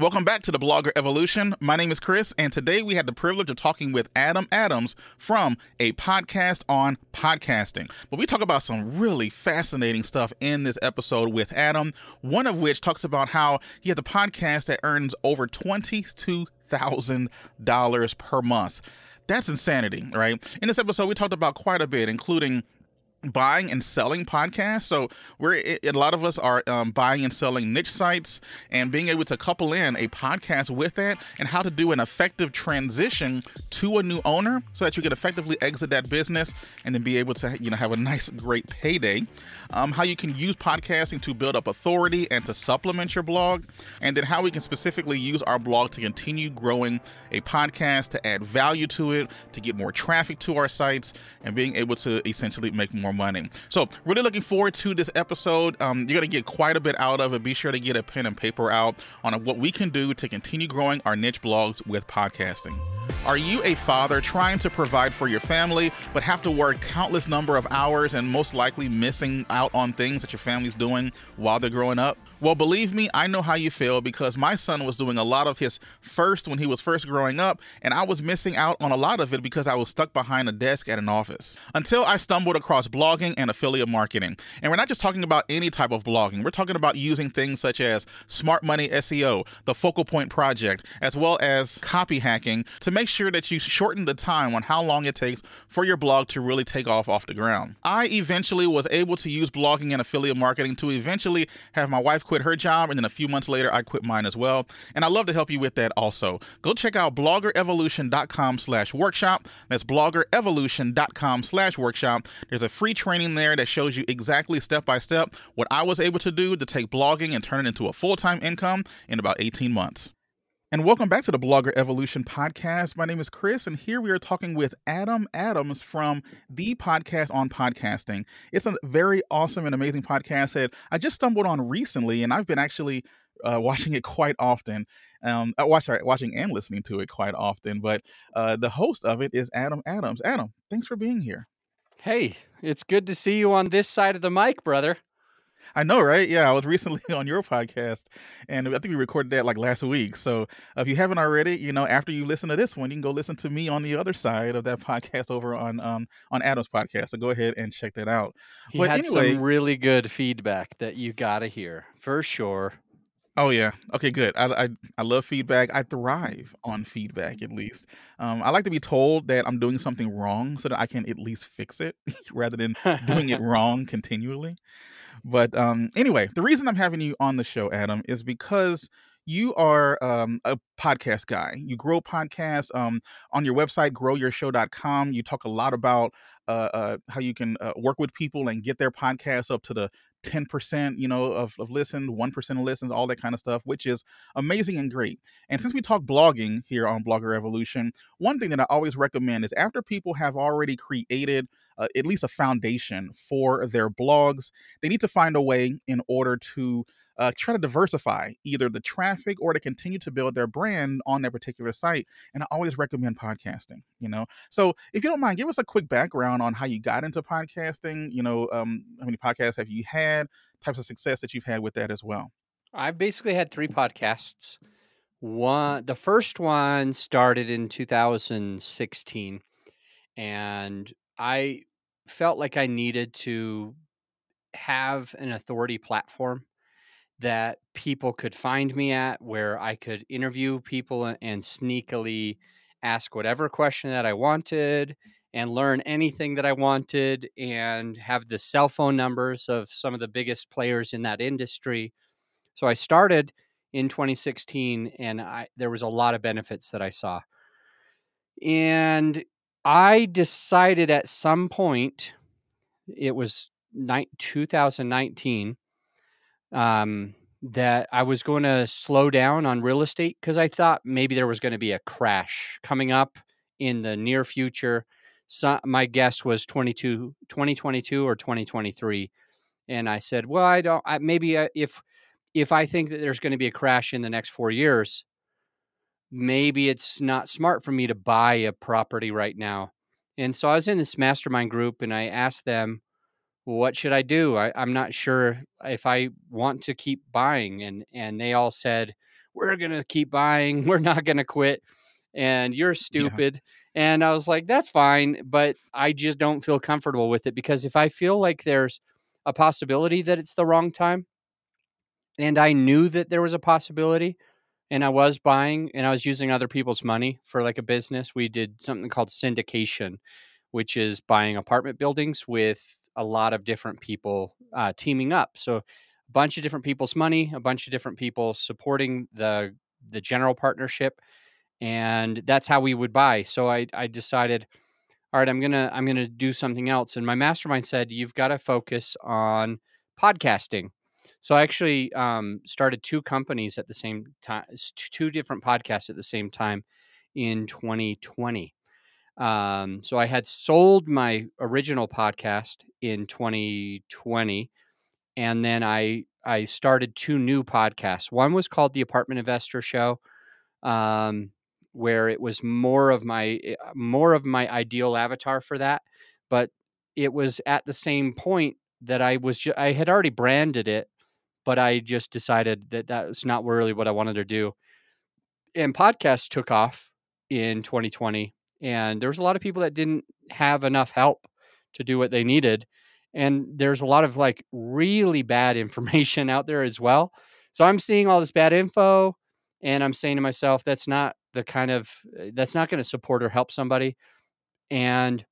Welcome back to the Blogger Evolution. My name is Chris, and today we had the privilege of talking with Adam Adams from a podcast on podcasting. But we talk about some really fascinating stuff in this episode with Adam, one of which talks about how he has a podcast that earns over $22,000 per month. That's insanity, right? In this episode, we talked about quite a bit, including buying and selling podcasts. So we're a lot of us are um, buying and selling niche sites and being able to couple in a podcast with that and how to do an effective transition to a new owner so that you can effectively exit that business and then be able to you know have a nice great payday. Um, how you can use podcasting to build up authority and to supplement your blog, and then how we can specifically use our blog to continue growing a podcast to add value to it, to get more traffic to our sites, and being able to essentially make more more money. So, really looking forward to this episode. Um, you're going to get quite a bit out of it. Be sure to get a pen and paper out on what we can do to continue growing our niche blogs with podcasting. Are you a father trying to provide for your family, but have to work countless number of hours and most likely missing out on things that your family's doing while they're growing up? Well, believe me, I know how you feel because my son was doing a lot of his first when he was first growing up, and I was missing out on a lot of it because I was stuck behind a desk at an office. Until I stumbled across blogging and affiliate marketing. And we're not just talking about any type of blogging, we're talking about using things such as smart money SEO, the focal point project, as well as copy hacking to make sure that you shorten the time on how long it takes for your blog to really take off off the ground. I eventually was able to use blogging and affiliate marketing to eventually have my wife quit her job, and then a few months later, I quit mine as well. And I'd love to help you with that also. Go check out bloggerevolution.com slash workshop. That's bloggerevolution.com slash workshop. There's a free training there that shows you exactly step by step what I was able to do to take blogging and turn it into a full time income in about 18 months. And welcome back to the Blogger Evolution podcast. My name is Chris, and here we are talking with Adam Adams from the podcast on podcasting. It's a very awesome and amazing podcast that I just stumbled on recently, and I've been actually uh, watching it quite often. Um, I uh, watch, sorry, watching and listening to it quite often. But uh, the host of it is Adam Adams. Adam, thanks for being here. Hey, it's good to see you on this side of the mic, brother. I know, right? Yeah, I was recently on your podcast, and I think we recorded that like last week. So if you haven't already, you know, after you listen to this one, you can go listen to me on the other side of that podcast over on um on Adam's podcast. So go ahead and check that out. He but had anyway, some really good feedback that you got to hear for sure. Oh yeah. Okay. Good. I, I I love feedback. I thrive on feedback. At least, um, I like to be told that I'm doing something wrong so that I can at least fix it, rather than doing it wrong continually. But um, anyway, the reason I'm having you on the show, Adam, is because you are um, a podcast guy. You grow podcasts um, on your website, growyourshow.com. You talk a lot about uh, uh, how you can uh, work with people and get their podcasts up to the 10% you know of, of listened 1% of listens all that kind of stuff which is amazing and great. And since we talk blogging here on blogger evolution one thing that i always recommend is after people have already created uh, at least a foundation for their blogs they need to find a way in order to uh, try to diversify either the traffic or to continue to build their brand on their particular site. And I always recommend podcasting, you know. So if you don't mind, give us a quick background on how you got into podcasting. You know, um, how many podcasts have you had? Types of success that you've had with that as well. I've basically had three podcasts. One, the first one started in 2016, and I felt like I needed to have an authority platform that people could find me at where I could interview people and sneakily ask whatever question that I wanted and learn anything that I wanted and have the cell phone numbers of some of the biggest players in that industry. So I started in 2016 and I there was a lot of benefits that I saw. And I decided at some point it was 2019 um, that I was going to slow down on real estate because I thought maybe there was going to be a crash coming up in the near future. So my guess was 22, 2022 or 2023. And I said, well, I don't, I, maybe uh, if, if I think that there's going to be a crash in the next four years, maybe it's not smart for me to buy a property right now. And so I was in this mastermind group and I asked them, what should I do? I, I'm not sure if I want to keep buying. And and they all said, we're going to keep buying. We're not going to quit. And you're stupid. Yeah. And I was like, that's fine. But I just don't feel comfortable with it because if I feel like there's a possibility that it's the wrong time, and I knew that there was a possibility, and I was buying and I was using other people's money for like a business. We did something called syndication, which is buying apartment buildings with a lot of different people uh, teaming up. So a bunch of different people's money, a bunch of different people supporting the the general partnership, and that's how we would buy. So I I decided, all right, I'm gonna I'm gonna do something else. And my mastermind said you've got to focus on podcasting. So I actually um, started two companies at the same time, two different podcasts at the same time in 2020. Um, so I had sold my original podcast in 2020, and then I I started two new podcasts. One was called the Apartment Investor Show, um, where it was more of my eh, more of my ideal avatar for that, but it was at the same point that I was ju- I had already branded it, but I just decided that that was not really what I wanted to do. And podcasts took off in 2020 and there was a lot of people that didn't have enough help to do what they needed and there's a lot of like really bad information out there as well. So i'm seeing all this bad info and i'm saying to myself that's not the kind of eh, that's not going to support or help somebody and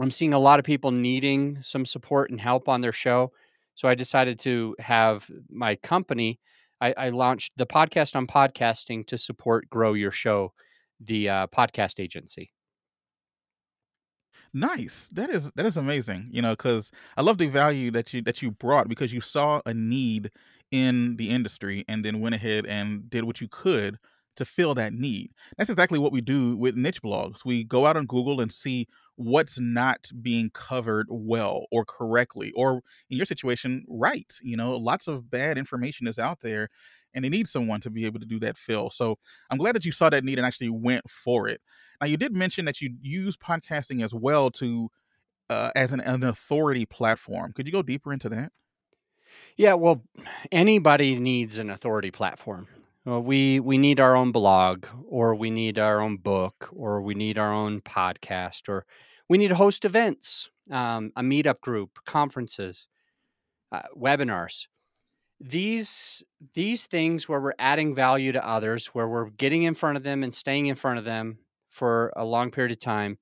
i'm seeing a lot of people needing some support and help on their show so i decided to have my company i, I launched the podcast on podcasting to support grow your show the uh, podcast agency Nice. That is that is amazing. You know, because I love the value that you that you brought because you saw a need in the industry and then went ahead and did what you could to fill that need. That's exactly what we do with niche blogs. We go out on Google and see what's not being covered well or correctly, or in your situation, right. You know, lots of bad information is out there and they need someone to be able to do that fill. So I'm glad that you saw that need and actually went for it. Now, you did mention that you use podcasting as well to uh, as an, an authority platform. Could you go deeper into that? Yeah, well, anybody needs an authority platform. Well, we we need our own blog, or we need our own book, or we need our own podcast, or we need to host events, um, a meetup group, conferences, uh, webinars. These these things where we're adding value to others, where we're getting in front of them and staying in front of them, for a long period of time,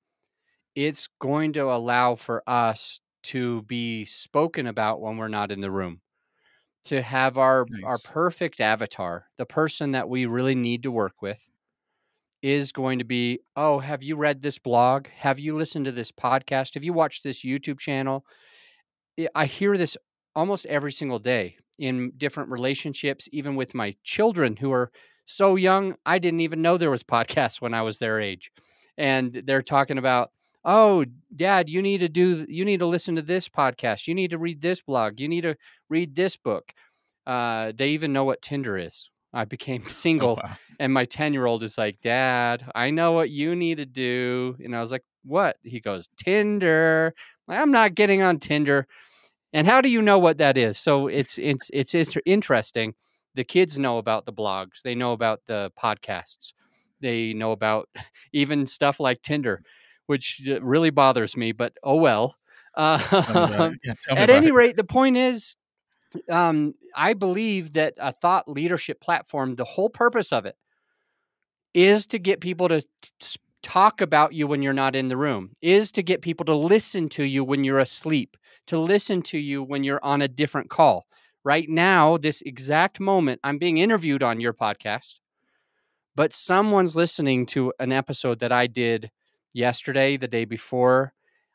it's going to allow for us to be spoken about when we're not in the room to have our nice. our perfect avatar the person that we really need to work with is going to be oh have you read this blog? Have you listened to this podcast? Have you watched this youtube channel? I hear this almost every single day in different relationships even with my children who are so young, I didn't even know there was podcasts when I was their age. And they're talking about, oh, dad, you need to do, you need to listen to this podcast. You need to read this blog. You need to read this book. Uh, they even know what Tinder is. I became oh, single, oh, wow. and my 10 year old is like, Dad, I know what you need to do. And I was like, What? He goes, Tinder. I'm not getting on Tinder. And how do you know what that is? So it's it's it's, it's interesting. The kids know about the blogs. They know about the podcasts. They know about even stuff like tinder which really bothers me but oh well. Uh, yeah, at any it. rate the point is um, i believe that a thought leadership platform the whole purpose of it is to get people to t- talk about you when you're not in the room is to get people to listen to you when you're asleep to listen to you when you're on a different call right now, this exact moment, I'm being interviewed on your podcast, but someone's listening to an episode that I did yesterday, the day before.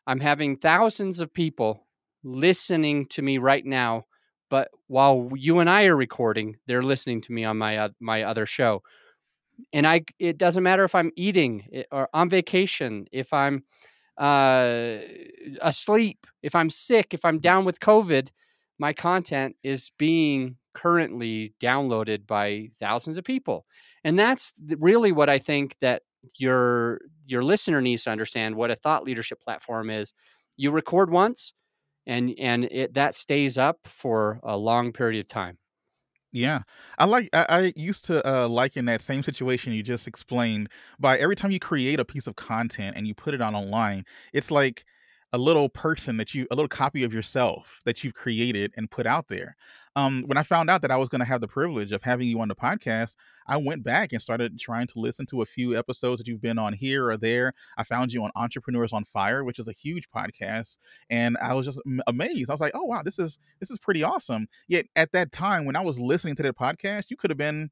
I'm having thousands of people listening to me right now, but while you and I are recording, they're listening to me on my uh, my other show. And I it doesn't matter if I'm eating eh, or on vacation, if I'm uh, asleep, if I'm sick, if I'm down with COVID, my content is being currently downloaded by thousands of people. And that's really what i think that your your listener needs to understand what a thought leadership platform is. You record once and and it that stays up for a long period of time Yeah, I like. I, I used to uh, liken that same situation you just explained by every time you create a piece of content and you put it on online, it's like a little person that you, a little copy of yourself that you've created and put out there. Um, when I found out that I was going to have the privilege of having you on the podcast, I went back and started trying to listen to a few episodes that you've been on here or there. I found you on Entrepreneurs on Fire, which is a huge podcast, and I was just amazed. I was like, "Oh wow, this is this is pretty awesome." Yet at that time, when I was listening to that podcast, you could have been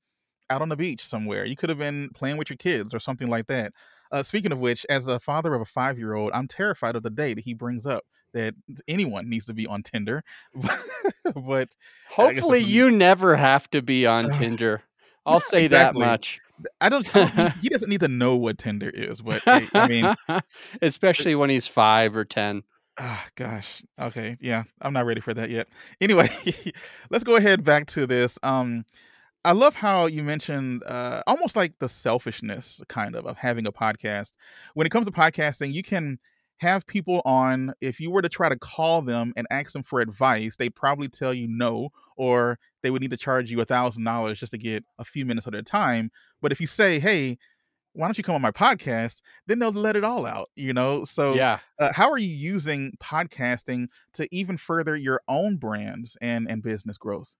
out on the beach somewhere. You could have been playing with your kids or something like that. Uh, speaking of which, as a father of a five year old, I'm terrified of the day that he brings up that anyone needs to be on Tinder. but Hopefully, you never have to be on Tinder. I'll say exactly. that much. I don't, I he doesn't need to know what Tinder is, but hey, I mean, especially when he's five or ten. Ah, gosh. Okay. Yeah. I'm not ready for that yet. Anyway, let's go ahead back to this. Um, I love how you mentioned uh, almost like the selfishness kind of of having a podcast. When it comes to podcasting, you can have people on. If you were to try to call them and ask them for advice, they'd probably tell you no, or they would need to charge you a thousand dollars just to get a few minutes of their time. But if you say, "Hey, why don't you come on my podcast?" then they'll let it all out. You know. So, Yeah. uh, how are you using podcasting to even further your own brands and and business growth?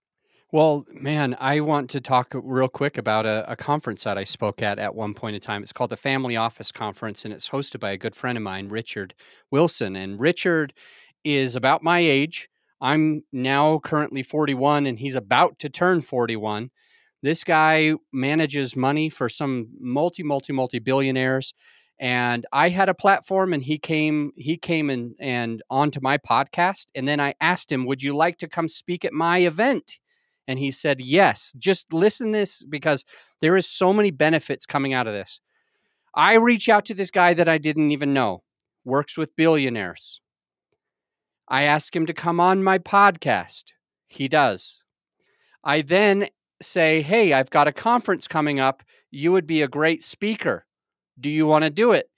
Well, man, I want to talk real quick about a, a conference that I spoke at at one point in time. It's called the Family Office Conference, and it's hosted by a good friend of mine, Richard Wilson. And Richard is about my age. I'm now currently 41, and he's about to turn 41. This guy manages money for some multi, multi, multi billionaires. And I had a platform, and he came, he came and and onto my podcast. And then I asked him, "Would you like to come speak at my event?" And he said, Yes, just listen this because there is so many benefits coming out of this. I reach out to this guy that I didn't even know, works with billionaires. I ask him to come on my podcast. He does. I then say, Hey, I've got a conference coming up. You would be a great speaker. Do you want to do it?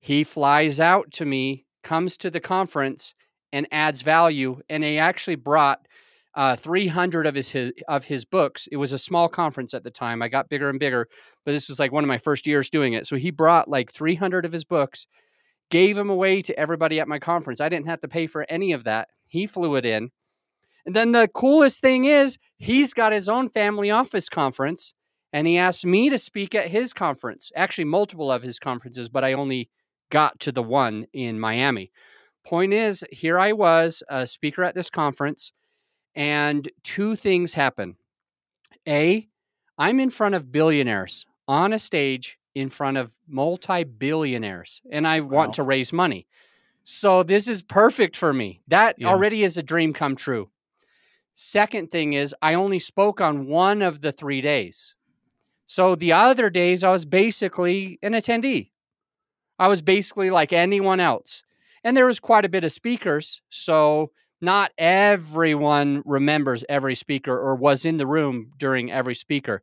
He flies out to me, comes to the conference, and adds value. And he actually brought uh, 300 of his, his of his books. It was a small conference at the time. I got bigger and bigger, but this was like one of my first years doing it. So he brought like 300 of his books, gave them away to everybody at my conference. I didn't have to pay for any of that. He flew it in. And then the coolest thing is, he's got his own family office conference, and he asked me to speak at his conference. Actually, multiple of his conferences, but I only got to the one in Miami. Point is, here I was, a speaker at this conference and two things happen. A, I'm in front of billionaires on a stage in front of multi billionaires, and I Wow. want to raise money. So this is perfect for me. That Yeah. already is a dream come true. Second thing is, I only spoke on one of the three days. So the other days, I was basically an attendee. I was basically like anyone else. And there was quite a bit of speakers. So not everyone remembers every speaker or was in the room during every speaker.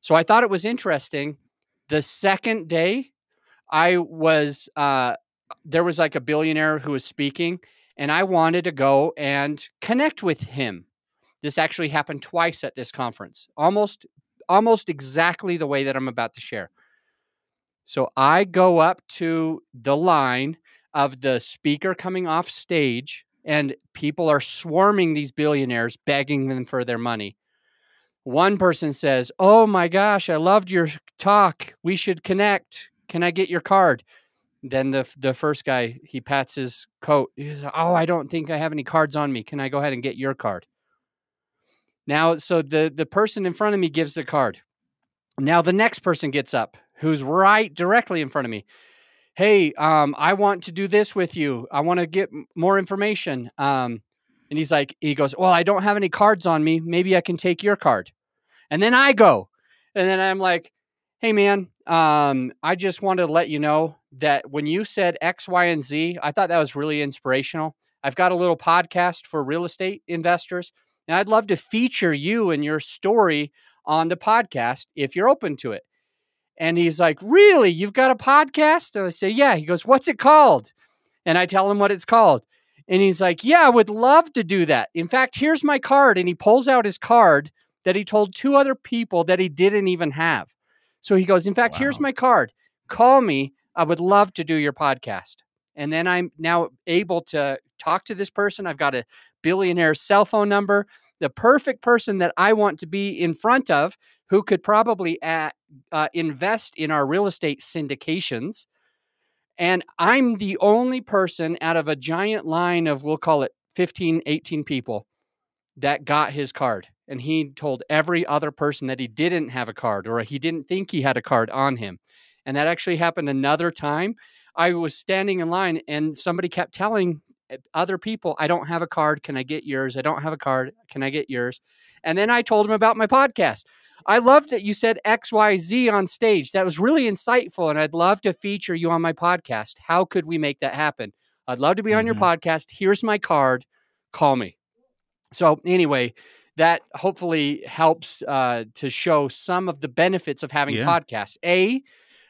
So I thought it was interesting. The second day, I was, uh, there was like a billionaire who was speaking, and I wanted to go and connect with him. This actually happened twice at this conference, almost, almost exactly the way that I'm about to share. So I go up to the line of the speaker coming off stage, and people are swarming these billionaires, begging them for their money. One person says, Oh my gosh, I loved your talk. We should connect. Can I get your card? Then the the first guy he pats his coat. Says, "Oh, I don't think I have any cards on me. Can I go ahead and get your card?" Now, so the the person in front of me gives the card. Now the next person gets up, who's right directly in front of me. Hey, um, I want to do this with you. I want to get more information. Um, and he's like, he goes, well, I don't have any cards on me. Maybe I can take your card. And then I go, and then I'm like, hey man, um, I just wanted to let you know that when you said X, Y, and Z, I thought that was really inspirational. I've got a little podcast for real estate investors, and I'd love to feature you and your story on the podcast if you're open to it. And he's like, Really? You've got a podcast? And I say, Yeah. He goes, What's it called? And I tell him what it's called. And he's like, Yeah, I would love to do that. In fact, here's my card. And he pulls out his card that he told two other people that he didn't even have. So he goes, In fact, wow. here's my card. Call me. I would love to do your podcast. And then I'm now able to talk to this person. I've got a billionaire cell phone number, the perfect person that I want to be in front of who could probably at, uh, invest in our real estate syndications. And I'm the only person out of a giant line of, we'll call it 15, 18 people that got his card. And he told every other person that he didn't have a card or he didn't think he had a card on him. And that actually happened another time. I was standing in line and somebody kept telling other people, I don't have a card. Can I get yours? I don't have a card. Can I get yours? And then I told him about my podcast. I love that you said XYZ on stage. That was really insightful. And I'd love to feature you on my podcast. How could we make that happen? I'd love to be mm-hmm. on your mm-hmm. podcast. Here's my card. Call me. So, anyway, that hopefully helps uh, to show some of the benefits of having yeah. podcasts. A,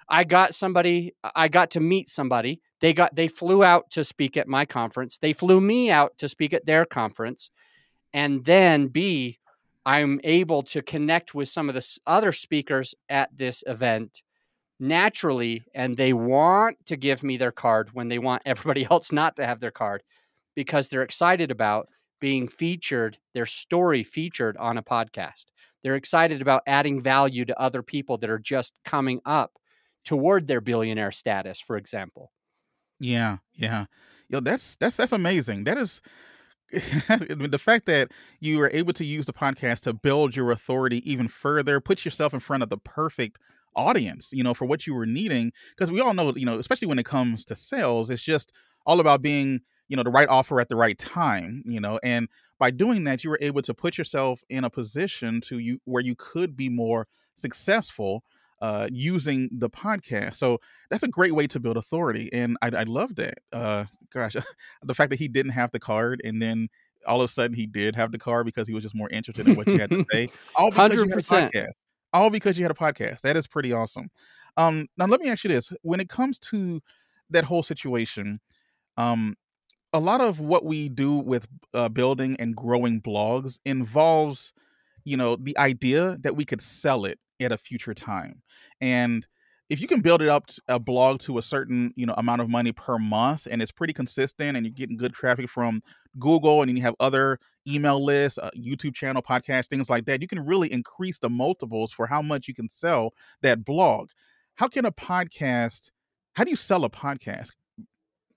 I got somebody, I got to meet somebody. They got, they flew out to speak at my conference. They flew me out to speak at their conference. And then B, I'm able to connect with some of the other speakers at this event naturally, and they want to give me their card when they want everybody else not to have their card because they're excited about being featured, their story featured on a podcast. They're excited about adding value to other people that are just coming up toward their billionaire status, for example. Yeah, yeah. Yo, that's that's that's amazing. That is the fact that you were able to use the podcast to build your authority even further, put yourself in front of the perfect audience, you know, for what you were needing. Because we all know, you know, especially when it comes to sales, it's just all about being, you know, the right offer at the right time, you know, and by doing that, you were able to put yourself in a position to you where you could be more successful uh, using the podcast. So that's a great way to build authority, and I, I love that. Uh, gosh, the fact that he didn't have the card, and then all of a sudden he did have the card because he was just more interested in what you had to say. All because 100%. you had a podcast. All because you had a podcast. That is pretty awesome. Um, now let me ask you this: when it comes to that whole situation, um, a lot of what we do with uh, building and growing blogs involves, you know, the idea that we could sell it at a future time. And if you can build it up a blog to a certain you know amount of money per month and it's pretty consistent and you're getting good traffic from google and you have other email lists uh, youtube channel podcast things like that you can really increase the multiples for how much you can sell that blog how can a podcast how do you sell a podcast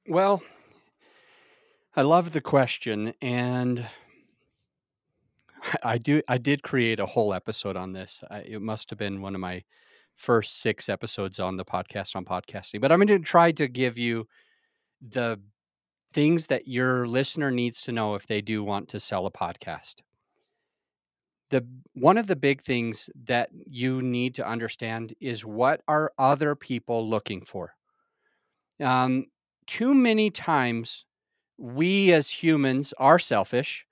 well i love the question and I do. I did create a whole episode on this. I, it must have been one of my first six episodes on the podcast on podcasting. But I'm going to try to give you the things that your listener needs to know if they do want to sell a podcast. The one of the big things that you need to understand is what are other people looking for. Um, too many times, we as humans are selfish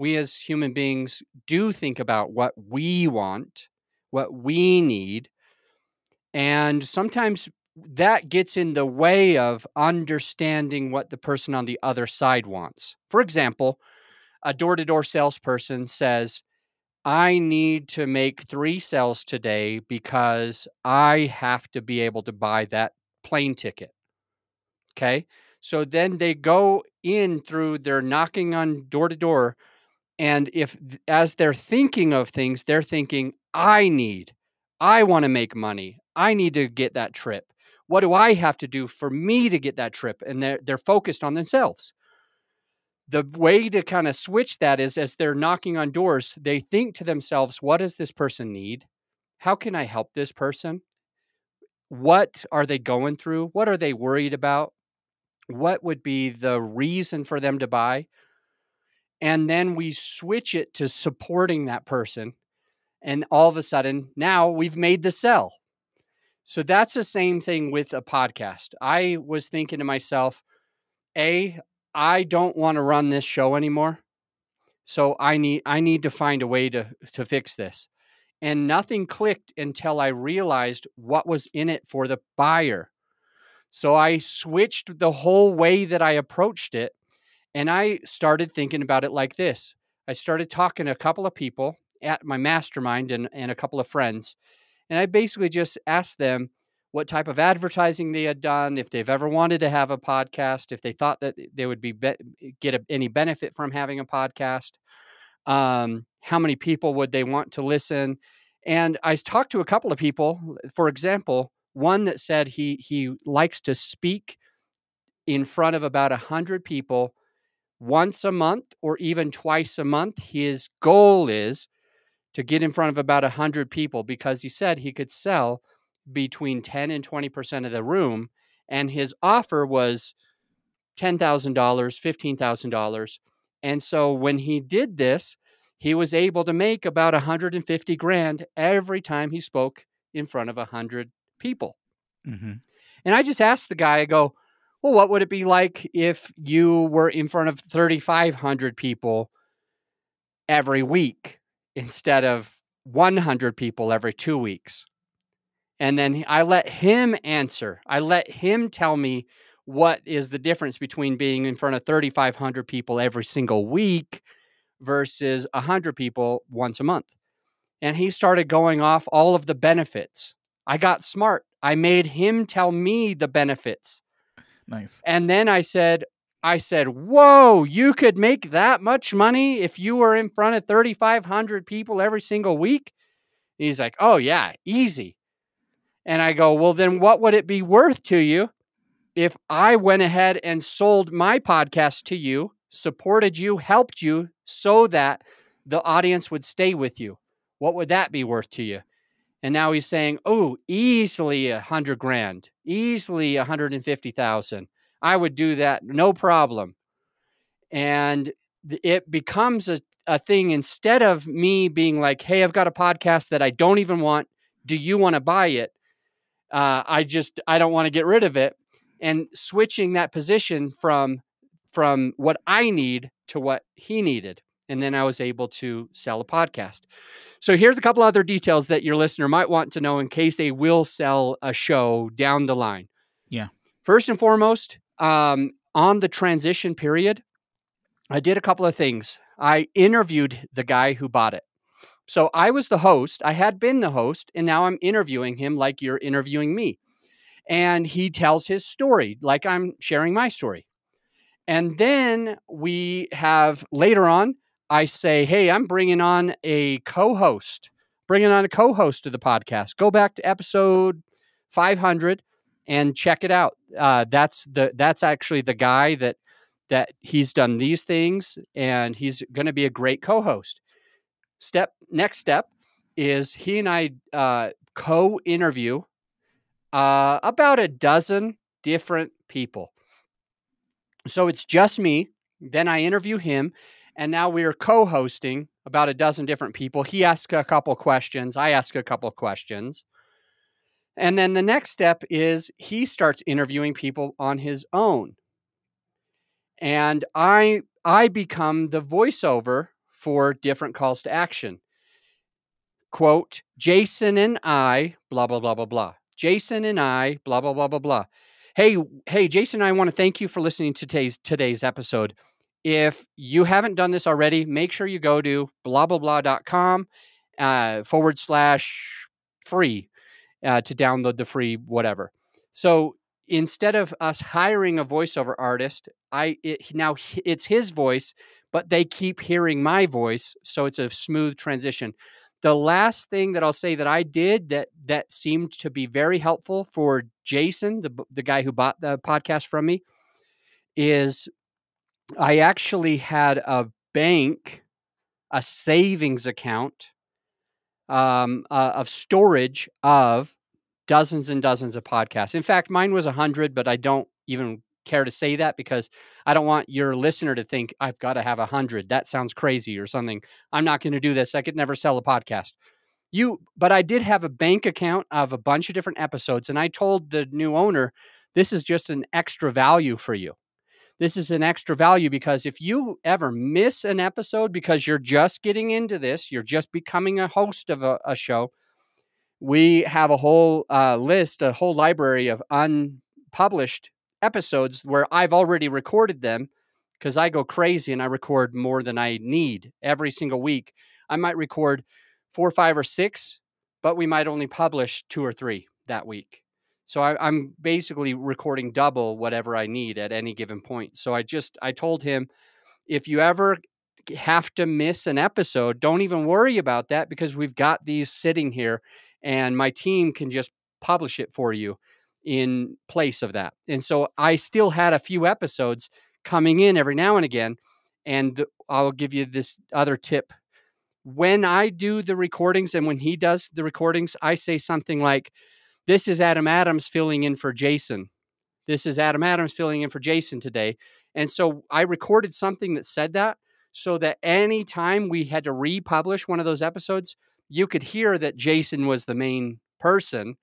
we as human beings do think about what we want, what we need. And sometimes that gets in the way of understanding what the person on the other side wants. For example, a door to door salesperson says, I need to make three sales today because I have to be able to buy that plane ticket. Okay. So then they go in through their knocking on door to door and if, as they're thinking of things, they're thinking, I need, I want to make money. I need to get that trip. What do I have to do for me to get that trip? And they're, they're focused on themselves. The way to kind of switch that is as they're knocking on doors, they think to themselves, what does this person need? How can I help this person? What are they going through? What are they worried about? What would be the reason for them to buy? And then we switch it to supporting that person and all of a sudden now we've made the sell. So that's the same thing with a podcast. I was thinking to myself a i don't want to run this show anymore so i need i need to find a way to to fix this. And nothing clicked until i realized what was in it for the buyer. So i switched the whole way that i approached it and I started thinking about it like this I started talking to a couple of people, at my mastermind and, and a couple of friends. And I basically just asked them what type of advertising they had done, if they've ever wanted to have a podcast, if they thought that they would be, be get a, any benefit from having a podcast, um, how many people would they want to listen. And I talked to a couple of people, for example, one that said he he likes to speak in front of about a hundred people once a month or even twice a month. His goal is to get in front of about a hundred people because he said he could sell between 10 and 20% of the room. And his offer was $10,000, $15,000. And so when he did this, he was able to make about 150 grand every time he spoke in front of 100 people. Mm-hmm. And I just asked the guy, I go, well, what would it be like if you were in front of 3,500 people every week instead of 100 people every two weeks? And then I let him answer. I let him tell me what is the difference between being in front of 3,500 people every single week versus 100 people once a month. And he started going off all of the benefits. I got smart. I made him tell me the benefits. Nice. And then I said, I said, Whoa, you could make that much money if you were in front of 3,500 people every single week? And he's like, Oh, yeah, easy. And I go, well, then what would it be worth to you if I went ahead and sold my podcast to you, supported you, helped you so that the audience would stay with you? What would that be worth to you? And now he's saying, oh, easily a hundred grand, easily a hundred and fifty thousand. I would do that, no problem. And it becomes a, a thing instead of me being like, hey, I've got a podcast that I don't even want. Do you want to buy it? Uh, I just I don't want to get rid of it, and switching that position from from what I need to what he needed, and then I was able to sell a podcast. So here's a couple other details that your listener might want to know in case they will sell a show down the line. Yeah. First and foremost, um, on the transition period, I did a couple of things. I interviewed the guy who bought it. So I was the host. I had been the host, and now I'm interviewing him like you're interviewing me. And he tells his story like I'm sharing my story. And then we have later on, I say, Hey, I'm bringing on a co host, bringing on a co host to the podcast. Go back to episode 500 and check it out. Uh, that's the that's actually the guy that that he's done these things and he's going to be a great co-host step next step is he and I uh, co-interview uh, about a dozen different people. So it's just me. Then I interview him, and now we are co-hosting about a dozen different people. He asks a couple questions. I ask a couple questions. And then the next step is he starts interviewing people on his own. And I I become the voiceover for different calls to action. Quote, Jason and I, blah, blah, blah, blah, blah. Jason and I, blah, blah, blah, blah, blah. Hey, hey, Jason, I want to thank you for listening to today's, today's episode. If you haven't done this already, make sure you go to blah, blah, blah.com uh, forward slash free uh, to download the free whatever. So instead of us hiring a voiceover artist, I it, now it's his voice but they keep hearing my voice. So it's a smooth transition. The last thing that I'll say that I did that that seemed to be very helpful for Jason, the the guy who bought the podcast from me, is I actually had a bank, a savings account um, uh, of storage of dozens and dozens of podcasts. In fact, mine was a hundred, but I don't even care to say that because I don't want your listener to think I've got to have a hundred. That sounds crazy or something. I'm not going to do this. I could never sell a podcast. You, but I did have a bank account of a bunch of different episodes, and I told the new owner, this is just an extra value for you. This is an extra value because if you ever miss an episode because you're just getting into this, you're just becoming a host of a, a show, we have a whole uh, list, a whole library of unpublished episodes where I've already recorded them because I go crazy and I record more than I need every single week. I might record four, five, or six, but we might only publish two or three that week. So I, I'm basically recording double whatever I need at any given point. So I just I told him if you ever have to miss an episode, don't even worry about that because we've got these sitting here and my team can just publish it for you in place of that. And so I still had a few episodes coming in every now and again. And I'll give you this other tip. When I do the recordings and when he does the recordings, I say something like, This is Adam Adams filling in for Jason. This is Adam Adams filling in for Jason today. And so I recorded something that said that so that anytime we had to republish one of those episodes, you could hear that Jason was the main person.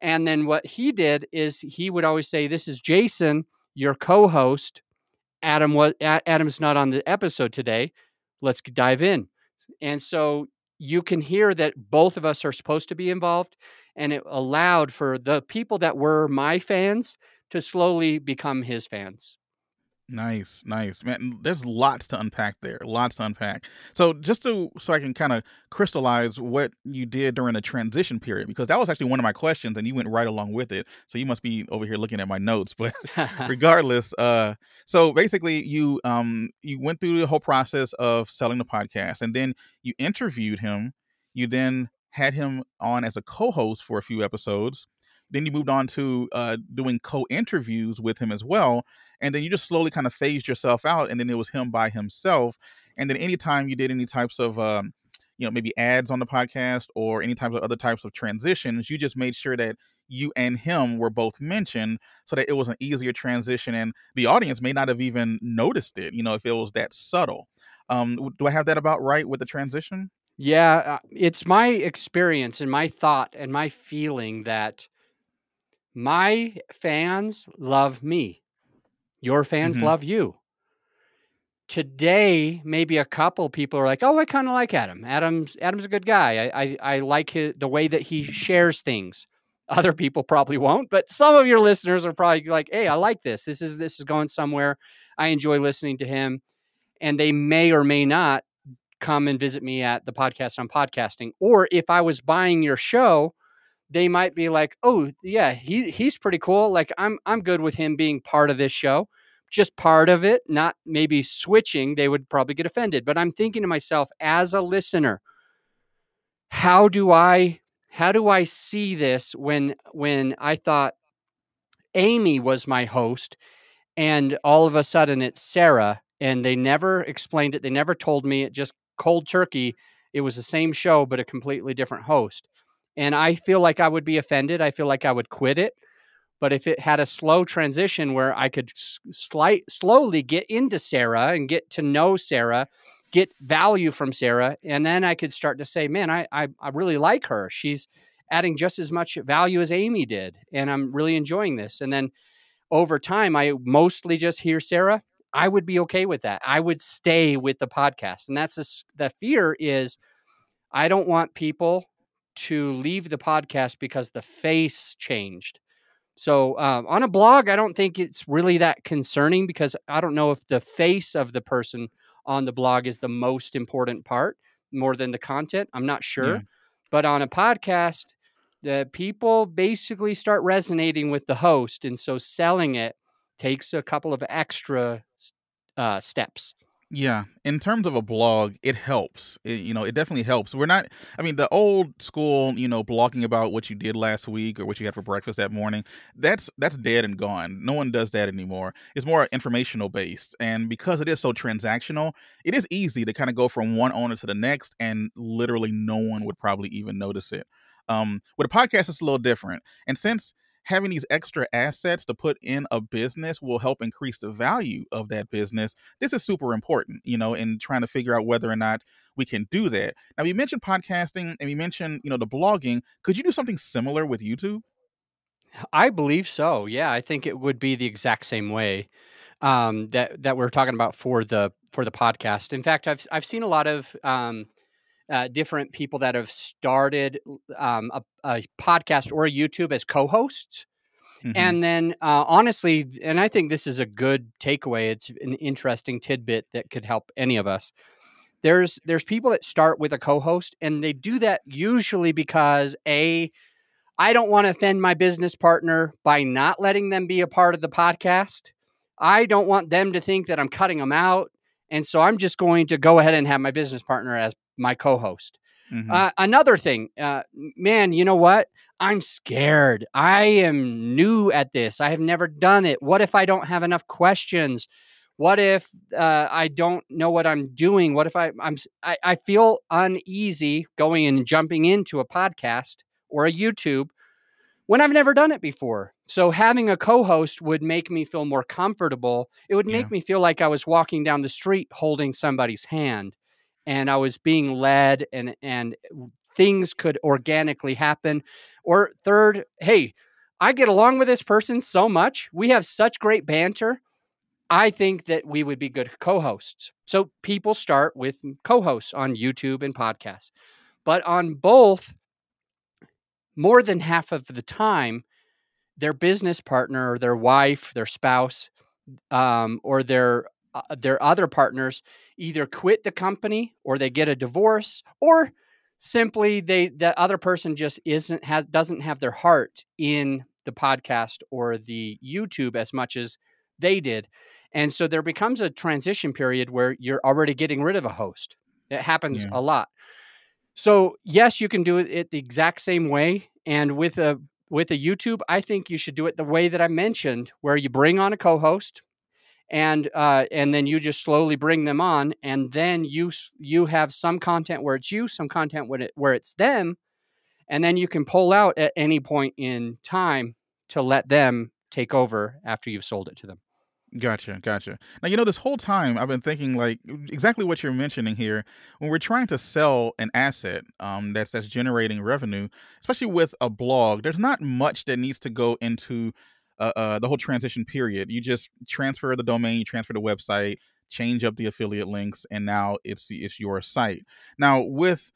And then what he did is he would always say, This is Jason, your co host. Adam was Adam's not on the episode today. Let's dive in. And so you can hear that both of us are supposed to be involved. And it allowed for the people that were my fans to slowly become his fans. Nice, nice, man. There's lots to unpack there. Lots to unpack. So just to so I can kind of crystallize what you did during the transition period, because that was actually one of my questions, and you went right along with it. So you must be over here looking at my notes. But regardless, uh, so basically you um you went through the whole process of selling the podcast, and then you interviewed him. You then had him on as a co-host for a few episodes. Then you moved on to uh, doing co-interviews with him as well and then you just slowly kind of phased yourself out and then it was him by himself and then anytime you did any types of um, you know maybe ads on the podcast or any types of other types of transitions you just made sure that you and him were both mentioned so that it was an easier transition and the audience may not have even noticed it you know if it was that subtle um, do i have that about right with the transition yeah uh, it's my experience and my thought and my feeling that my fans love me your fans mm-hmm. love you. Today, maybe a couple people are like, "Oh, I kind of like Adam. Adam's Adam's a good guy. I I, I like his, the way that he shares things." Other people probably won't, but some of your listeners are probably like, "Hey, I like this. This is this is going somewhere. I enjoy listening to him." And they may or may not come and visit me at the podcast on podcasting. Or if I was buying your show, they might be like, "Oh, yeah, he he's pretty cool. Like I'm I'm good with him being part of this show." Just part of it, not maybe switching, they would probably get offended. But I'm thinking to myself as a listener, how do I how do I see this when when I thought Amy was my host and all of a sudden it's Sarah and they never explained it, they never told me it just cold turkey. It was the same show but a completely different host and I feel like I would be offended. I feel like I would quit it. But if it had a slow transition where I could slight slowly get into Sarah and get to know Sarah, get value from Sarah, and then I could start to say, "Man, I I, I really like her. She's adding just as much value as Amy did, and I'm really enjoying this." And then over time, I mostly just hear Sarah. I would be okay with that. I would stay with the podcast, and that's the fear is I don't want people to leave the podcast because the face changed. So um, on a blog, I don't think it's really that concerning because I don't know if the face of the person on the blog is the most important part more than the content. I'm not sure. Yeah. But on a podcast, the people basically start resonating with the host. And so selling it takes a couple of extra uh, steps. Yeah, in terms of a blog, it helps. It, you know, it definitely helps. We're not. I mean, the old school, you know, blogging about what you did last week or what you had for breakfast that morning. That's that's dead and gone. No one does that anymore. It's more informational based, and because it is so transactional, it is easy to kind of go from one owner to the next, and literally no one would probably even notice it. Um, with a podcast, it's a little different, and since having these extra assets to put in a business will help increase the value of that business. This is super important, you know, in trying to figure out whether or not we can do that. Now, you mentioned podcasting and you mentioned, you know, the blogging. Could you do something similar with YouTube? I believe so. Yeah, I think it would be the exact same way um, that that we're talking about for the for the podcast. In fact, I've I've seen a lot of um, uh, different people that have started um, a, a, podcast or a YouTube as co-hosts. Mm-hmm. And then, uh, honestly, and I think this is a good takeaway. It's an interesting tidbit that could help any of us. there's there's people that start with a co-host and they do that usually because a I don't want to offend my business partner by not letting them be a part of the podcast. I don't want them to think that I'm cutting them out. And so I'm just going to go ahead and have my business partner as my co host. Mm-hmm. Uh, another thing, uh, man, you know what? I'm scared. I am new at this. I have never done it. What if I don't have enough questions? What if uh, I don't know what I'm doing? What if I, I'm I, I feel uneasy going and jumping into a podcast or a YouTube when I've never done it before. So having a co-host would make me feel more comfortable. It would make yeah. me feel like I was walking down the street holding somebody's hand and I was being led and and things could organically happen. Or third, hey, I get along with this person so much. We have such great banter. I think that we would be good co-hosts. So people start with co-hosts on YouTube and podcasts. But on both more than half of the time, their business partner or their wife, their spouse, um, or their uh, their other partners either quit the company or they get a divorce or simply they the other person just isn't has doesn't have their heart in the podcast or the YouTube as much as they did. And so there becomes a transition period where you're already getting rid of a host. It happens yeah. a lot. So yes, you can do it the exact same way. And with a with a YouTube, I think you should do it the way that I mentioned, where you bring on a co-host, and uh, and then you just slowly bring them on, and then you you have some content where it's you, some content where it where it's them, and then you can pull out at any point in time to let them take over after you've sold it to them. Gotcha, gotcha. Now, you know, this whole time I've been thinking like exactly what you're mentioning here. When we're trying to sell an asset um, that's that's generating revenue, especially with a blog, there's not much that needs to go into uh, uh, the whole transition period. You just transfer the domain, you transfer the website, change up the affiliate links, and now it's it's your site. Now, with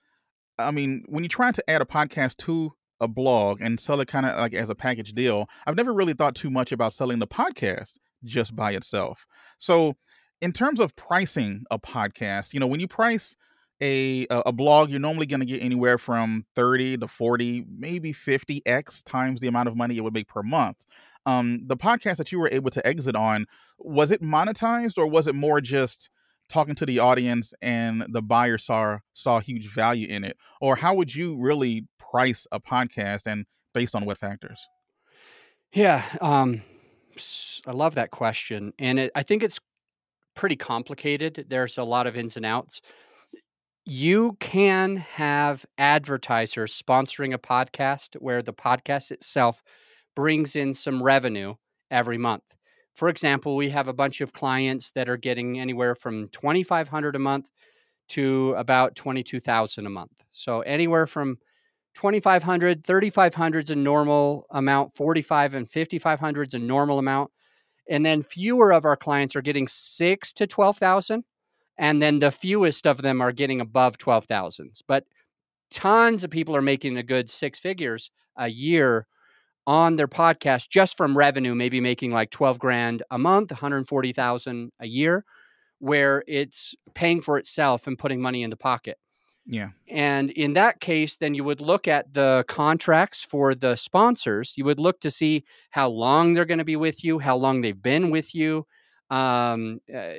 I mean, when you're trying to add a podcast to a blog and sell it kind of like as a package deal, I've never really thought too much about selling the podcast just by itself. So, in terms of pricing a podcast, you know, when you price a a blog, you're normally going to get anywhere from 30 to 40, maybe 50x times the amount of money it would make per month. Um, the podcast that you were able to exit on, was it monetized or was it more just talking to the audience and the buyer saw saw huge value in it? Or how would you really price a podcast and based on what factors? Yeah, um, I love that question, and it, I think it's pretty complicated. There's a lot of ins and outs. You can have advertisers sponsoring a podcast where the podcast itself brings in some revenue every month. For example, we have a bunch of clients that are getting anywhere from 2500 a month to about 22,000 a month. So anywhere from 2500 3500 is a normal amount 45 and 5500 is a normal amount and then fewer of our clients are getting 6 to 12000 and then the fewest of them are getting above 12000 but tons of people are making a good six figures a year on their podcast just from revenue maybe making like 12 grand a month 140000 a year where it's paying for itself and putting money in the pocket yeah. And in that case, then you would look at the contracts for the sponsors. You would look to see how long they're going to be with you, how long they've been with you, um, uh,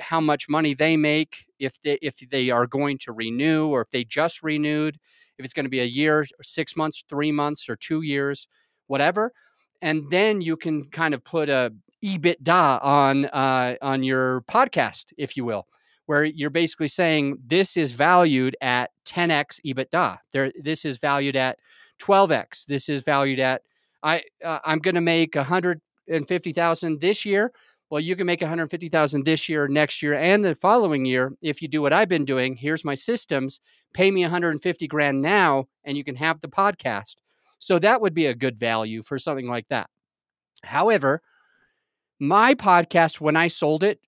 how much money they make, if they if they are going to renew or if they just renewed, if it's going to be a year, six months, three months, or two years, whatever. And then you can kind of put a EBITDA on uh, on your podcast, if you will where you're basically saying this is valued at 10x EBITDA. There, this is valued at 12x. This is valued at I uh, I'm going to make 150,000 this year. Well, you can make 150,000 this year, next year, and the following year if you do what I've been doing. Here's my systems. Pay me 150 grand now, and you can have the podcast. So that would be a good value for something like that. However, my podcast, when I sold it,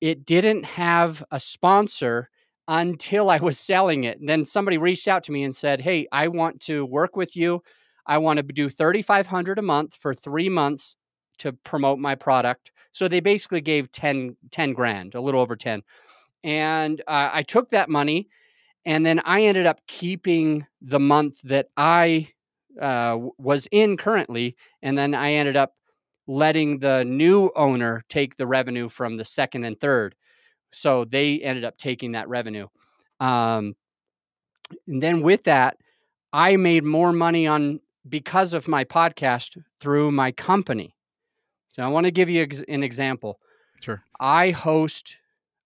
it didn't have a sponsor until I was selling it. And then somebody reached out to me and said, "Hey, I want to work with you. I want to do 3500 a month for 3 months to promote my product." So they basically gave 10 10 grand, a little over 10. And uh, I took that money and then I ended up keeping the month that I uh, was in currently. And then I ended up letting the new owner take the revenue from the second and third. So they ended up taking that revenue. Um, and then with that, I made more money on because of my podcast through my company. So I want to give you ex- an example. Sure. I host,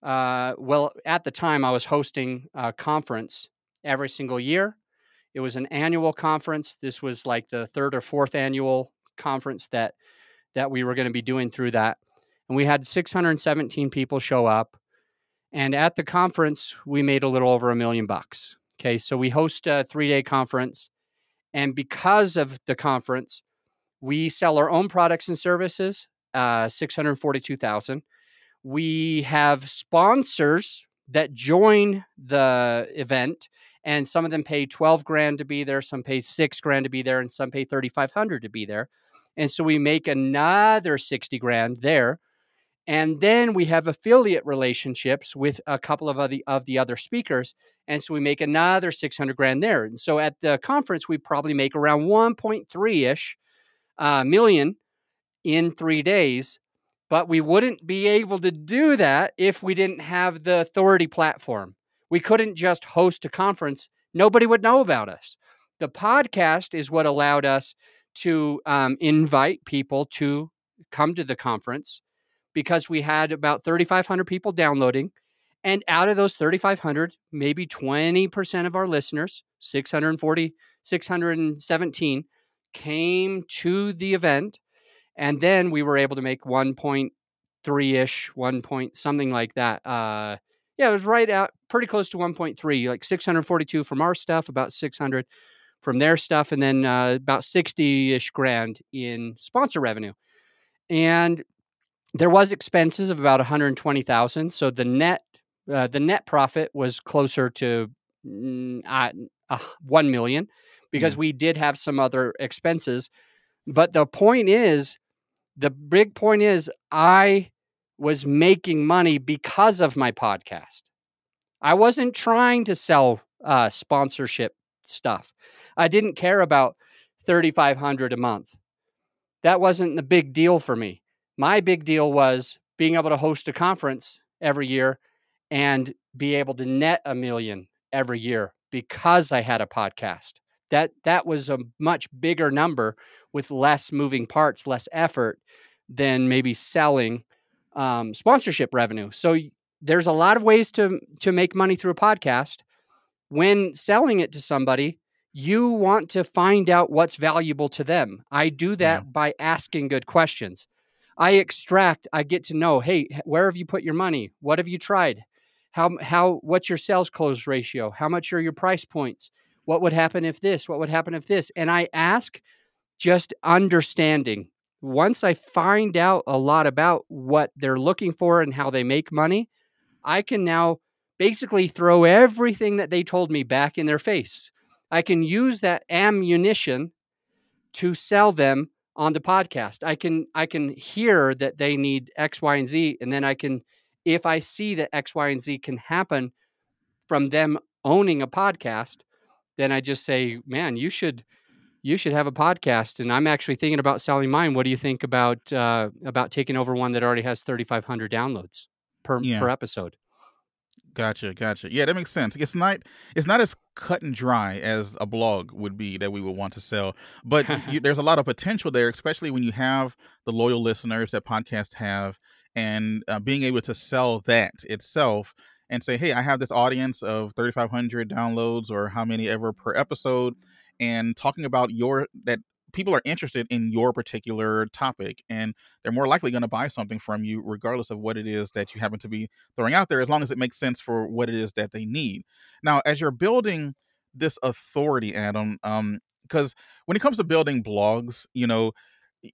uh, well, at the time I was hosting a conference every single year. It was an annual conference. This was like the third or fourth annual conference that that we were going to be doing through that. And we had 617 people show up. And at the conference, we made a little over a million bucks. Okay, so we host a three day conference. And because of the conference, we sell our own products and services, uh, 642,000. We have sponsors that join the event, and some of them pay 12 grand to be there, some pay six grand to be there, and some pay 3,500 to be there. And so we make another 60 grand there. And then we have affiliate relationships with a couple of the, of the other speakers. And so we make another 600 grand there. And so at the conference, we probably make around 1.3 ish uh, million in three days. But we wouldn't be able to do that if we didn't have the authority platform. We couldn't just host a conference, nobody would know about us. The podcast is what allowed us to um, invite people to come to the conference because we had about 3,500 people downloading. And out of those 3,500, maybe 20% of our listeners, 640, 617, came to the event. And then we were able to make 1.3 ish, 1 point something like that. Uh, yeah, it was right out pretty close to 1.3, like 642 from our stuff, about 600 from their stuff, and then uh, about 60 ish grand in sponsor revenue. And there was expenses of about 120,000. So the net, uh, the net profit was closer to uh, 1 million because yeah. we did have some other expenses. But the point is, the big point is, I was making money because of my podcast. I wasn't trying to sell uh, sponsorship stuff. I didn't care about 3500 a month. That wasn't the big deal for me. My big deal was being able to host a conference every year and be able to net a million every year because I had a podcast. That that was a much bigger number with less moving parts, less effort than maybe selling um, sponsorship revenue. So there's a lot of ways to to make money through a podcast. When selling it to somebody, you want to find out what's valuable to them. I do that yeah. by asking good questions. I extract, I get to know, hey, where have you put your money? What have you tried? How how what's your sales close ratio? How much are your price points? What would happen if this? What would happen if this? And I ask just understanding. Once I find out a lot about what they're looking for and how they make money, I can now basically throw everything that they told me back in their face. I can use that ammunition to sell them on the podcast. I can I can hear that they need X, Y, and Z, and then I can, if I see that X, Y, and Z can happen from them owning a podcast, then I just say, man, you should you should have a podcast. And I'm actually thinking about selling mine. What do you think about uh, about taking over one that already has 3,500 downloads per yeah. per episode? Gotcha, gotcha. Yeah, that makes sense. It's not it's not as cut and dry as a blog would be that we would want to sell, but you, there's a lot of potential there, especially when you have the loyal listeners that podcasts have, and uh, being able to sell that itself and say, hey, I have this audience of 3,500 downloads or how many ever per episode, and talking about your that people are interested in your particular topic and they're more likely going to buy something from you regardless of what it is that you happen to be throwing out there as long as it makes sense for what it is that they need. Now as you're building this authority adam um because when it comes to building blogs you know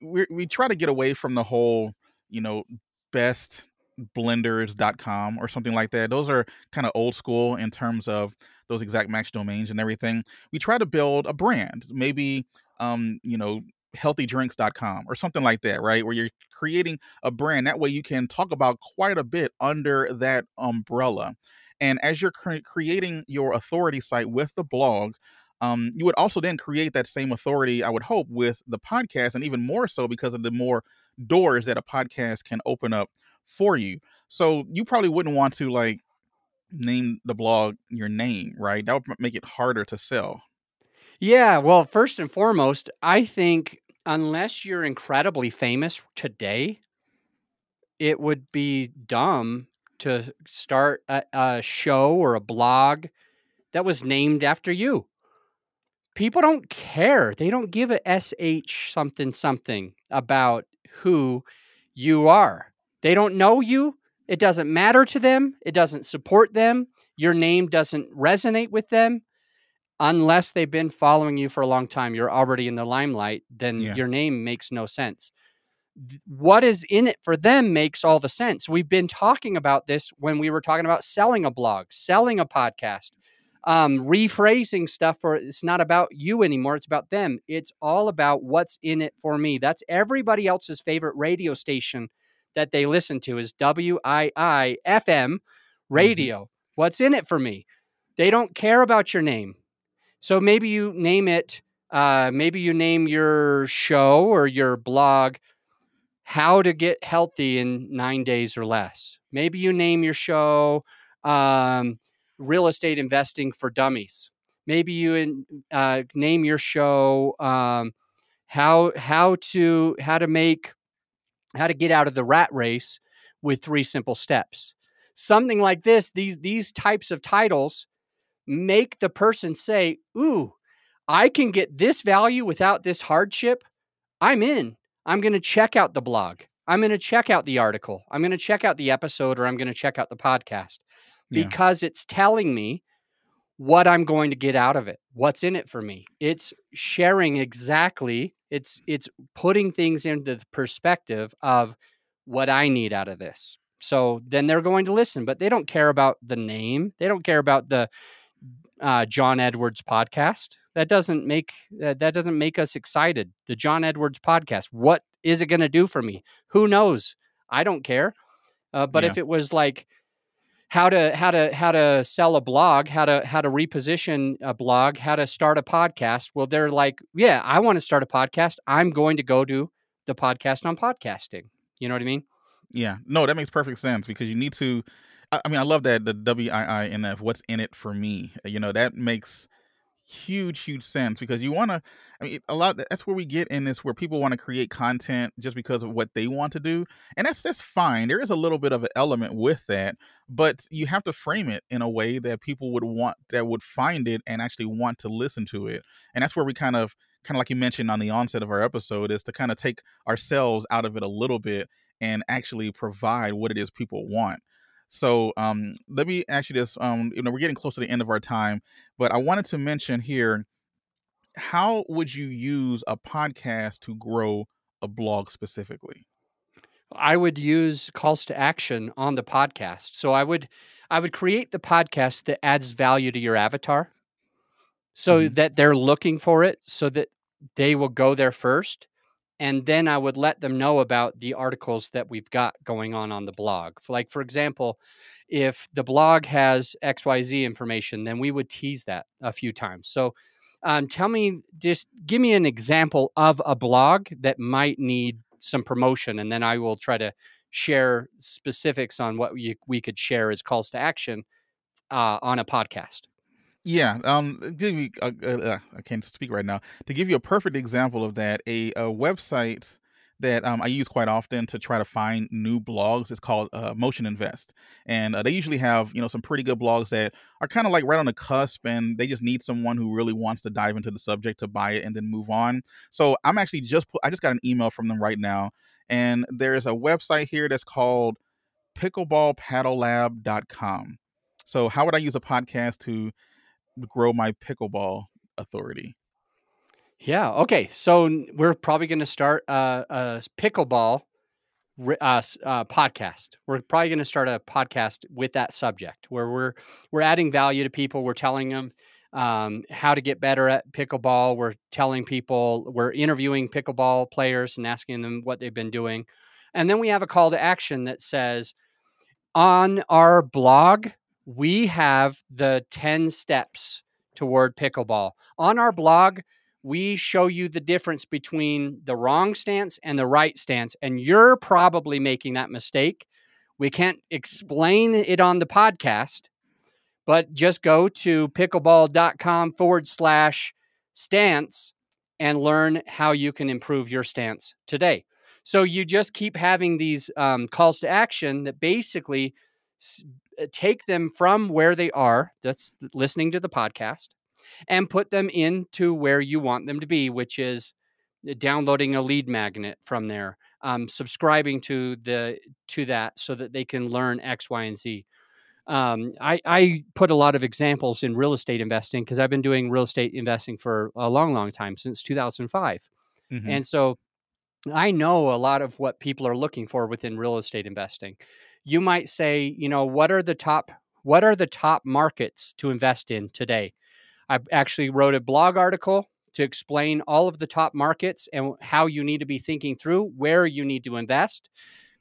we, we try to get away from the whole you know best blenders.com or something like that. Those are kind of old school in terms of those exact match domains and everything we try to build a brand maybe um, you know, healthydrinks.com or something like that, right? Where you're creating a brand. That way you can talk about quite a bit under that umbrella. And as you're cre- creating your authority site with the blog, um, you would also then create that same authority, I would hope, with the podcast, and even more so because of the more doors that a podcast can open up for you. So you probably wouldn't want to like name the blog your name, right? That would make it harder to sell. Yeah, well, first and foremost, I think unless you're incredibly famous today, it would be dumb to start a, a show or a blog that was named after you. People don't care. They don't give a sh something something about who you are. They don't know you. It doesn't matter to them. It doesn't support them. Your name doesn't resonate with them unless they've been following you for a long time. You're already in the limelight, then Yeah. your name makes no sense. What is in it for them makes all the sense. We've been talking about this when we were talking about selling a blog, selling a podcast, um, rephrasing stuff for it's not about you anymore. It's about them. It's all about what's in it for me. That's everybody else's favorite radio station that they listen to is WII FM radio. What's in it for me? They don't care about your name. So maybe you name it, uh, maybe you name your show or your blog How to Get Healthy in Nine Days or Less. Maybe you name your show um, Real Estate Investing for Dummies. Maybe you uh, name your show um, how how to how to make how to get out of the rat race with three simple steps. Something like this. These these types of titles make the person say, Ooh, I can get this value without this hardship. I'm in. I'm going to check out the blog. I'm going to check out the article. I'm going to check out the episode or I'm going to check out the podcast Yeah. because it's telling me what I'm going to get out of it. What's in it for me? It's sharing exactly. It's it's putting things into the perspective of what I need out of this. So then they're going to listen, but they don't care about the name. They don't care about the uh, John Edwards podcast. That doesn't make uh, that doesn't make us excited. The John Edwards podcast. What is it going to do for me? Who knows? I don't care. Uh, but Yeah. if it was like how to how to how to sell a blog, how to how to reposition a blog, how to start a podcast, well, they're like, yeah, I want to start a podcast. I'm going to go do the podcast on podcasting. You know what I mean? Yeah, no, that makes perfect sense because you need to. I, I mean, I love that the W I I N F. What's in it for me? You know, that makes huge, huge sense because you want to. I mean, a lot. That's where we get in this where people want to create content just because of what they want to do, and that's that's fine. There is a little bit of an element with that, but you have to frame it in a way that people would want that would find it and actually want to listen to it, and that's where we kind of kind of like you mentioned on the onset of our episode is to kind of take ourselves out of it a little bit and actually provide what it is people want. So um, let me ask you this. Um, you know, we're getting close to the end of our time, but I wanted to mention here: how would you use a podcast to grow a blog specifically? I would use calls to action on the podcast. So I would I would create the podcast that adds value to your avatar so Mhm. that they're looking for it so that they will go there first and then I would let them know about the articles that we've got going on on the blog. Like for example, if the blog has XYZ information, then we would tease that a few times. So um, tell me just give me an example of a blog that might need some promotion and then I will try to share specifics on what we, we could share as calls to action uh, on a podcast. Yeah, um, give you. Uh, uh, uh, I can't speak right now. To give you a perfect example of that, a, a website that um, I use quite often to try to find new blogs is called uh, Motion Invest, and uh, they usually have you know some pretty good blogs that are kind of like right on the cusp, and they just need someone who really wants to dive into the subject to buy it and then move on. So I'm actually just I just got an email from them right now, and there's a website here that's called pickleballpaddlelab.com. So how would I use a podcast to grow my pickleball authority. Yeah. Okay. So we're probably going to start a pickleball uh, uh, podcast. We're probably going to start a podcast with that subject where we're we're adding value to people. We're telling them um, how to get better at pickleball. We're telling people, we're interviewing pickleball players and asking them what they've been doing. And then we have a call to action that says, on our blog, we have the 10 steps toward pickleball. On our blog, we show you the difference between the wrong stance and the right stance. And you're probably making that mistake. We can't explain it on the podcast, but just go to pickleball.com forward slash stance and learn how you can improve your stance today. So you just keep having these um, calls to action that basically take them from where they are, that's listening to the podcast, and put them into where you want them to be, which is uh, downloading a lead magnet from there, um, subscribing to the to that so that they can learn X, Y, and Z. Um, I, I put a lot of examples in real estate investing because I've been doing real estate investing for a long, long time since 2005, Mhm. and so I know a lot of what people are looking for within real estate investing. You might say, you know, what are the top what are the top markets to invest in today? I actually wrote a blog article to explain all of the top markets and how you need to be thinking through where you need to invest.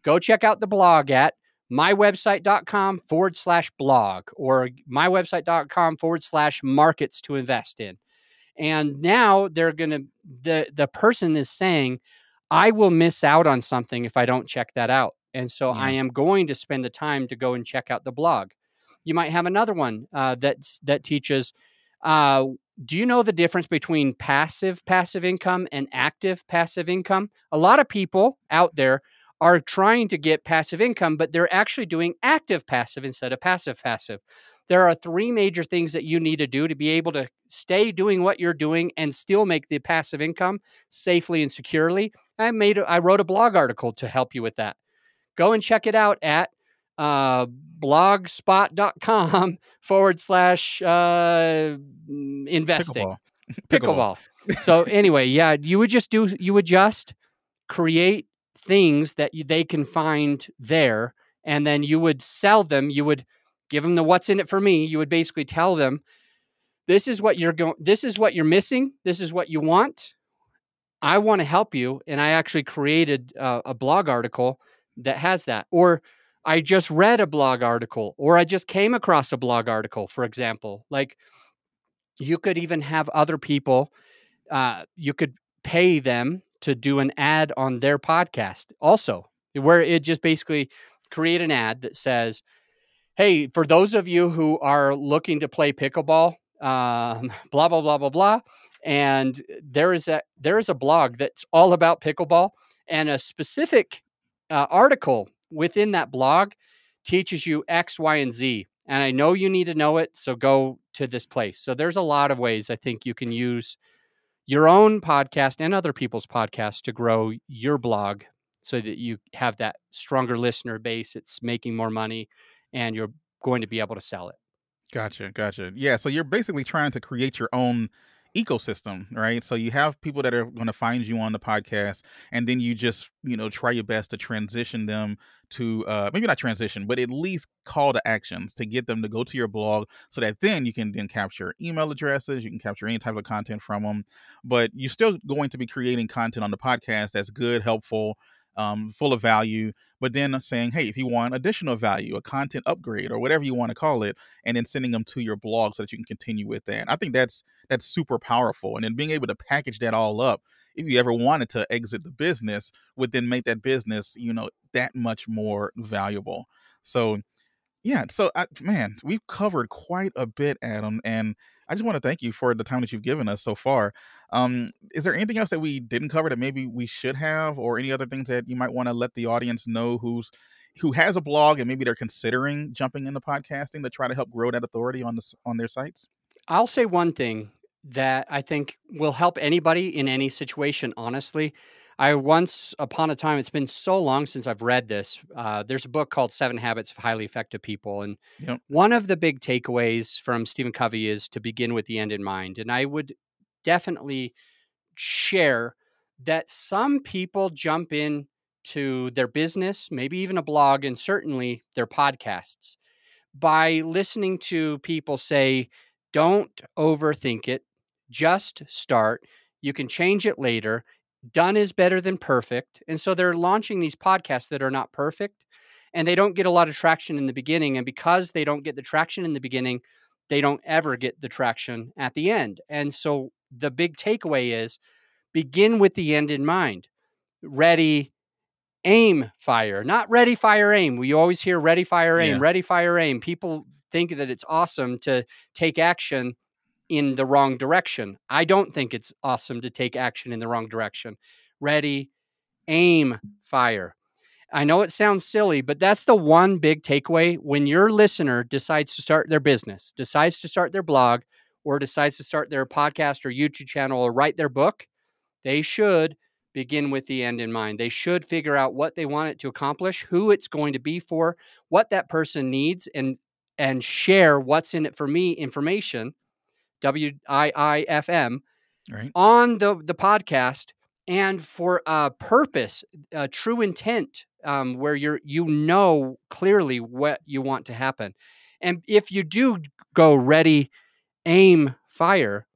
Go check out the blog at mywebsite.com forward slash blog or mywebsite.com forward slash markets to invest in. And now they're to, the, the person is saying, I will miss out on something if I don't check that out. And so I am going to spend the time to go and check out the blog. You might have another one uh, that's, that teaches uh, do you know the difference between passive passive income and active passive income? A lot of people out there are trying to get passive income, but they're actually doing active passive instead of passive passive. There are three major things that you need to do to be able to stay doing what you're doing and still make the passive income safely and securely. I made I wrote a blog article to help you with that. Go and check it out at uh, blogspot.com forward slash uh, mm, investing Pickleball. pickleball. so anyway, yeah, you would just do you would just create things that you, they can find there, and then you would sell them. You would give them the what's in it for me. You would basically tell them, this is what you're going. This is what you're missing. This is what you want. I want to help you, and I actually created uh, a blog article that has that, or I just read a blog article, or I just came across a blog article, for example. Like you could even have other people, uh, you could pay them to do an ad on their podcast also, where it just basically create an ad that says, Hey, for those of you who are looking to play pickleball, um, blah, blah, blah, blah, blah. And there is a there is a blog that's all about pickleball and a specific uh, article within that blog teaches you X, Y, and Z. And I know you need to know it, so go to this place. So there's a lot of ways I think you can use your own podcast and other people's podcasts to grow your blog so that you have that stronger listener base. It's making more money and you're going to be able to sell it. Gotcha, gotcha. Yeah, so you're basically trying to create your own ecosystem, right? So you have people that are going to find you on the podcast, and then you just, you know, try your best to transition them to uh maybe not transition, but at least call to actions to get them to go to your blog so that then you can then capture email addresses, you can capture any type of content from them, but you're still going to be creating content on the podcast that's good, helpful, um, full of value, but then saying, hey, if you want additional value, a content upgrade, or whatever you want to call it, and then sending them to your blog so that you can continue with that. I think that's that's super powerful, and then being able to package that all up. If you ever wanted to exit the business, would then make that business, you know, that much more valuable. So, yeah. So, I, man, we've covered quite a bit, Adam, and I just want to thank you for the time that you've given us so far. Um, is there anything else that we didn't cover that maybe we should have, or any other things that you might want to let the audience know who's who has a blog and maybe they're considering jumping into podcasting to try to help grow that authority on the on their sites? I'll say one thing that I think will help anybody in any situation, honestly. I once upon a time, it's been so long since I've read this. Uh, there's a book called Seven Habits of Highly Effective People. And Yep. one of the big takeaways from Stephen Covey is to begin with the end in mind. And I would definitely share that some people jump in to their business, maybe even a blog, and certainly their podcasts by listening to people say, Don't overthink it. Just start. You can change it later. Done is better than perfect. And so they're launching these podcasts that are not perfect and they don't get a lot of traction in the beginning. And because they don't get the traction in the beginning, they don't ever get the traction at the end. And so the big takeaway is begin with the end in mind. Ready, aim, fire. Not ready, fire, aim. We always hear ready, fire, aim, Yeah. ready, fire, aim. People think that it's awesome to take action in the wrong direction. I don't think it's awesome to take action in the wrong direction. Ready, aim, fire. I know it sounds silly, but that's the one big takeaway when your listener decides to start their business, decides to start their blog, or decides to start their podcast or YouTube channel or write their book, they should begin with the end in mind. They should figure out what they want it to accomplish, who it's going to be for, what that person needs, and and share what's in it for me information, W I I F M, Right. on the the podcast and for a purpose, a true intent, um, where you're you know clearly what you want to happen. And if you do go ready, aim, fire,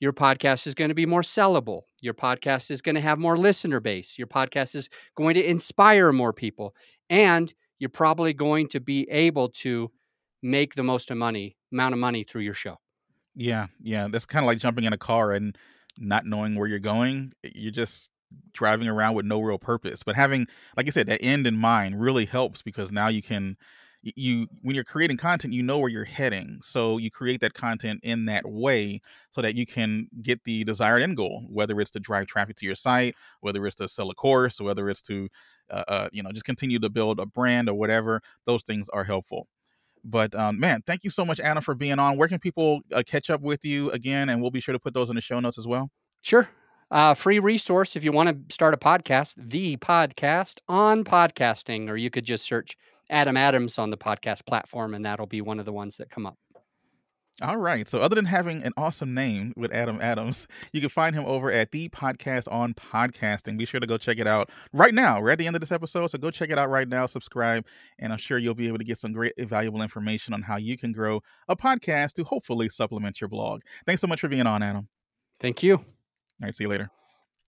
your podcast is going to be more sellable. Your podcast is going to have more listener base. Your podcast is going to inspire more people. And you're probably going to be able to make the most of money, amount of money through your show. Yeah, yeah. That's kind of like jumping in a car and not knowing where you're going. You're just driving around with no real purpose. But having, like I said, that end in mind really helps because now you can, you when you're creating content, you know where you're heading. So you create that content in that way so that you can get the desired end goal, whether it's to drive traffic to your site, whether it's to sell a course, whether it's to, uh, uh, you know, just continue to build a brand or whatever. Those things are helpful. But um, man, thank you so much, Anna, for being on. Where can people uh, catch up with you again? And we'll be sure to put those in the show notes as well. Sure. Uh, free resource if you want to start a podcast, the podcast on podcasting, or you could just search Adam Adams on the podcast platform, and that'll be one of the ones that come up. All right. So, other than having an awesome name with Adam Adams, you can find him over at the podcast on podcasting. Be sure to go check it out right now. We're at the end of this episode. So, go check it out right now, subscribe, and I'm sure you'll be able to get some great, valuable information on how you can grow a podcast to hopefully supplement your blog. Thanks so much for being on, Adam. Thank you. All right. See you later.